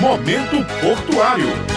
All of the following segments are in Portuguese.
Momento Portuário.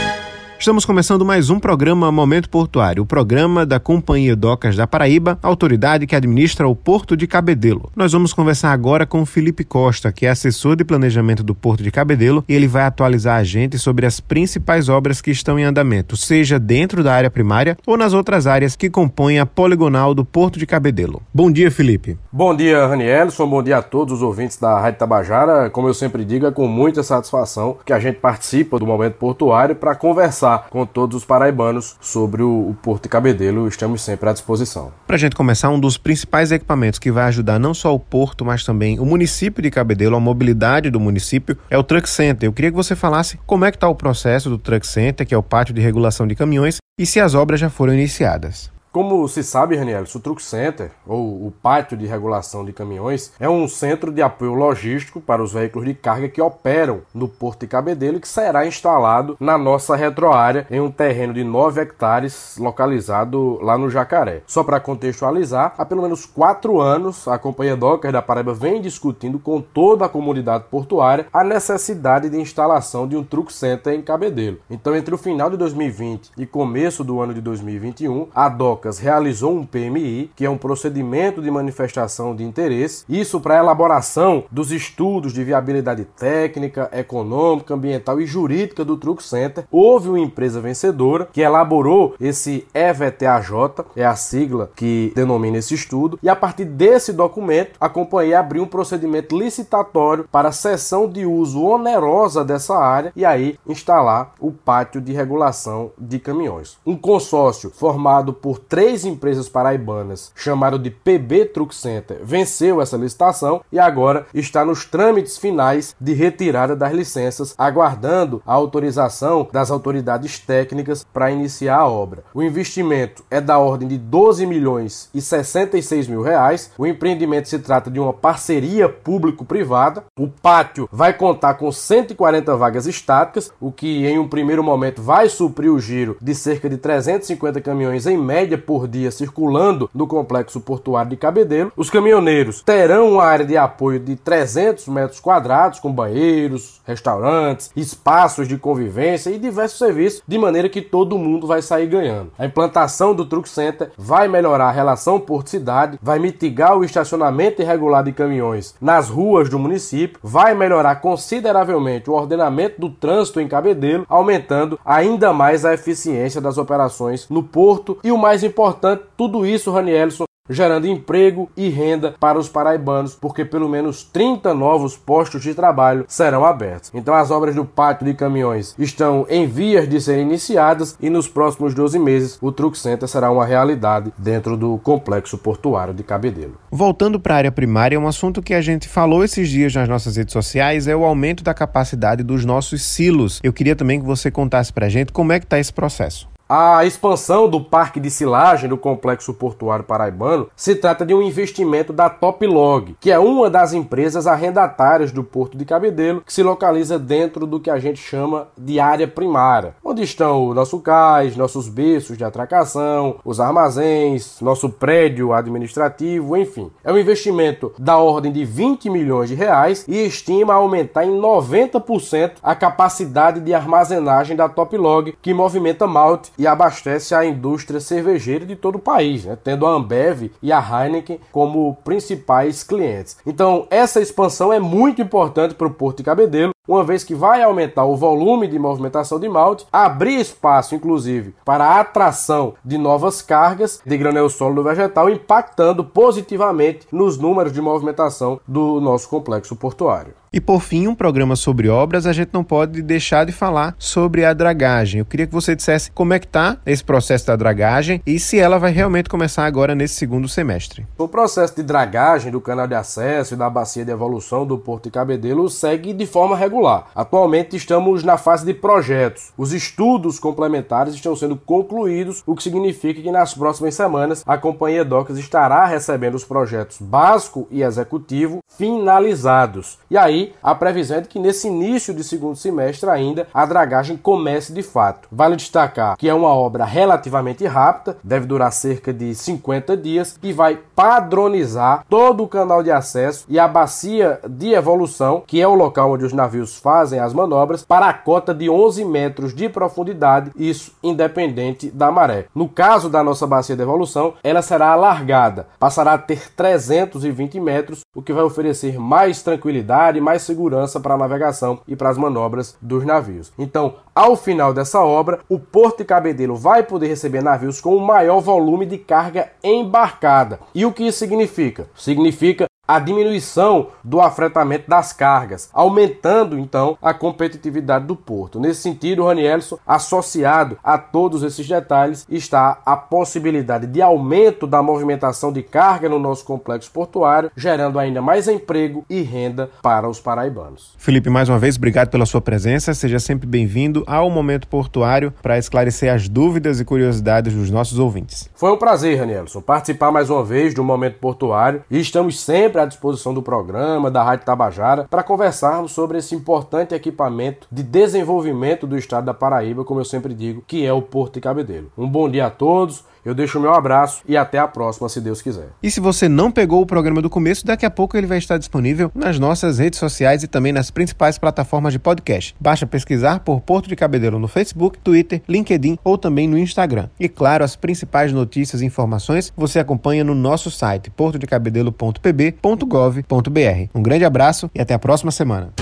Estamos começando mais um programa Momento Portuário, o programa da Companhia Docas da Paraíba, autoridade que administra o Porto de Cabedelo. Nós vamos conversar agora com o Felipe Costa, que é assessor de planejamento do Porto de Cabedelo, e ele vai atualizar a gente sobre as principais obras que estão em andamento, seja dentro da área primária ou nas outras áreas que compõem a poligonal do Porto de Cabedelo. Bom dia, Felipe. Bom dia, Ranielson. Bom dia a todos os ouvintes da Rádio Tabajara. Como eu sempre digo, é com muita satisfação que a gente participa do Momento Portuário para conversar conversar com todos os paraibanos sobre o, Porto de Cabedelo. Estamos sempre à disposição. Para a gente começar, um dos principais equipamentos que vai ajudar não só o Porto, mas também o município de Cabedelo, a mobilidade do município, é o Truck Center. Eu queria que você falasse como é que está o processo do Truck Center, que é o pátio de regulação de caminhões, e se as obras já foram iniciadas. Como se sabe, Raniel, o Truck Center, ou o Pátio de Regulação de Caminhões, é um centro de apoio logístico para os veículos de carga que operam no Porto de Cabedelo e que será instalado na nossa retroárea em um terreno de 9 hectares localizado lá no Jacaré. Só para contextualizar, há pelo menos quatro anos a Companhia Docker da Paraíba vem discutindo com toda a comunidade portuária a necessidade de instalação de um Truck Center em Cabedelo. Então, entre o final de 2020 e começo do ano de 2021, a Docker realizou um PMI, que é um procedimento de manifestação de interesse, isso para elaboração dos estudos de viabilidade técnica, econômica, ambiental e jurídica do Truck Center. Houve uma empresa vencedora que elaborou esse EVTAJ, é a sigla que denomina esse estudo, e a partir desse documento, a companhia abriu um procedimento licitatório para cessão de uso onerosa dessa área e aí instalar o pátio de regulação de caminhões. Um consórcio formado por três empresas paraibanas, chamado de PB Truck Center, venceu essa licitação e agora está nos trâmites finais de retirada das licenças, aguardando a autorização das autoridades técnicas para iniciar a obra. O investimento é da ordem de 12 milhões e 66 mil reais. O empreendimento se trata de uma parceria público-privada. O pátio vai contar com 140 vagas estáticas, o que em um primeiro momento vai suprir o giro de cerca de 350 caminhões em média por dia circulando no complexo portuário de Cabedelo. Os caminhoneiros terão uma área de apoio de 300 metros quadrados, com banheiros, restaurantes, espaços de convivência e diversos serviços, de maneira que todo mundo vai sair ganhando. A implantação do Truck Center vai melhorar a relação porto-cidade, vai mitigar o estacionamento irregular de caminhões nas ruas do município, vai melhorar consideravelmente o ordenamento do trânsito em Cabedelo, aumentando ainda mais a eficiência das operações no porto e o mais importante, tudo isso, Ranielson, gerando emprego e renda para os paraibanos, porque pelo menos 30 novos postos de trabalho serão abertos. Então as obras do pátio de caminhões estão em vias de serem iniciadas e nos próximos 12 meses o Truck Center será uma realidade dentro do complexo portuário de Cabedelo. Voltando para a área primária, um assunto que a gente falou esses dias nas nossas redes sociais é o aumento da capacidade dos nossos silos. Eu queria também que você contasse para a gente como é que está esse processo. A expansão do parque de silagem do complexo portuário paraibano se trata de um investimento da Toplog, que é uma das empresas arrendatárias do Porto de Cabedelo, que se localiza dentro do que a gente chama de área primária, onde estão o nosso cais, nossos berços de atracação, os armazéns, nosso prédio administrativo, enfim. É um investimento da ordem de 20 milhões de reais e estima aumentar em 90% a capacidade de armazenagem da Toplog, que movimenta malte e abastece a indústria cervejeira de todo o país, né? tendo a Ambev e a Heineken como principais clientes. Então, essa expansão é muito importante para o Porto de Cabedelo, uma vez que vai aumentar o volume de movimentação de malte, abrir espaço, inclusive, para a atração de novas cargas de granel sólido vegetal, impactando positivamente nos números de movimentação do nosso complexo portuário. E por fim, um programa sobre obras, a gente não pode deixar de falar sobre a dragagem. Eu queria que você dissesse como é que está esse processo da dragagem e se ela vai realmente começar agora nesse segundo semestre. O processo de dragagem do canal de acesso e da bacia de evolução do Porto de Cabedelo segue de forma regular. Atualmente estamos na fase de projetos. Os estudos complementares estão sendo concluídos, o que significa que nas próximas semanas a companhia Docas estará recebendo os projetos básico e executivo finalizados. E aí A previsão é de que nesse início de segundo semestre ainda a dragagem comece de fato. Vale destacar que é uma obra relativamente rápida, deve durar cerca de 50 dias e vai padronizar todo o canal de acesso e a bacia de evolução, que é o local onde os navios fazem as manobras, para a cota de 11 metros de profundidade, isso independente da maré. No caso da nossa bacia de evolução, ela será alargada, passará a ter 320 metros, o que vai oferecer mais tranquilidade mais segurança para a navegação e para as manobras dos navios. Então, ao final dessa obra, o Porto de Cabedelo vai poder receber navios com o maior volume de carga embarcada. E o que isso significa? Significa a diminuição do afretamento das cargas, aumentando então a competitividade do porto. Nesse sentido, Ranielson, associado a todos esses detalhes, está a possibilidade de aumento da movimentação de carga no nosso complexo portuário, gerando ainda mais emprego e renda para os paraibanos. Felipe, mais uma vez, obrigado pela sua presença. Seja sempre bem-vindo ao Momento Portuário para esclarecer as dúvidas e curiosidades dos nossos ouvintes. Foi um prazer, Ranielson, participar mais uma vez do Momento Portuário e estamos sempre sempre à disposição do programa, da Rádio Tabajara, para conversarmos sobre esse importante equipamento de desenvolvimento do estado da Paraíba, como eu sempre digo, que é o Porto de Cabedelo. Um bom dia a todos. Eu deixo o meu abraço e até a próxima, se Deus quiser. E se você não pegou o programa do começo, daqui a pouco ele vai estar disponível nas nossas redes sociais e também nas principais plataformas de podcast. Basta pesquisar por Porto de Cabedelo no Facebook, Twitter, LinkedIn ou também no Instagram. E claro, as principais notícias e informações você acompanha no nosso site portodecabedelo.pb.gov.br. Um grande abraço e até a próxima semana.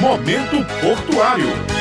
Momento Portuário.